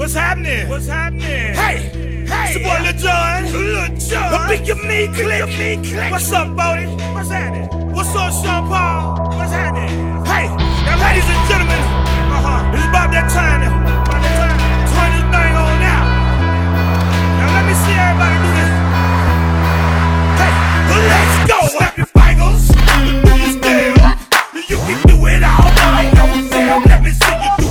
What's happening? What's happening? Hey! Hey! It's your boy Lil Jon. Lil Jon. The big of me click. me click. What's up, Bodie? What's happening? What's up, Sean Paul? What's happening? Hey! Now, ladies and gentlemen, uh-huh. it's about that time now. Turn this thing on now. Now, let me see everybody do this. Hey! Well, let's go! Stop your fingers. Do this damn. You can do it all. Don't let me see you do it.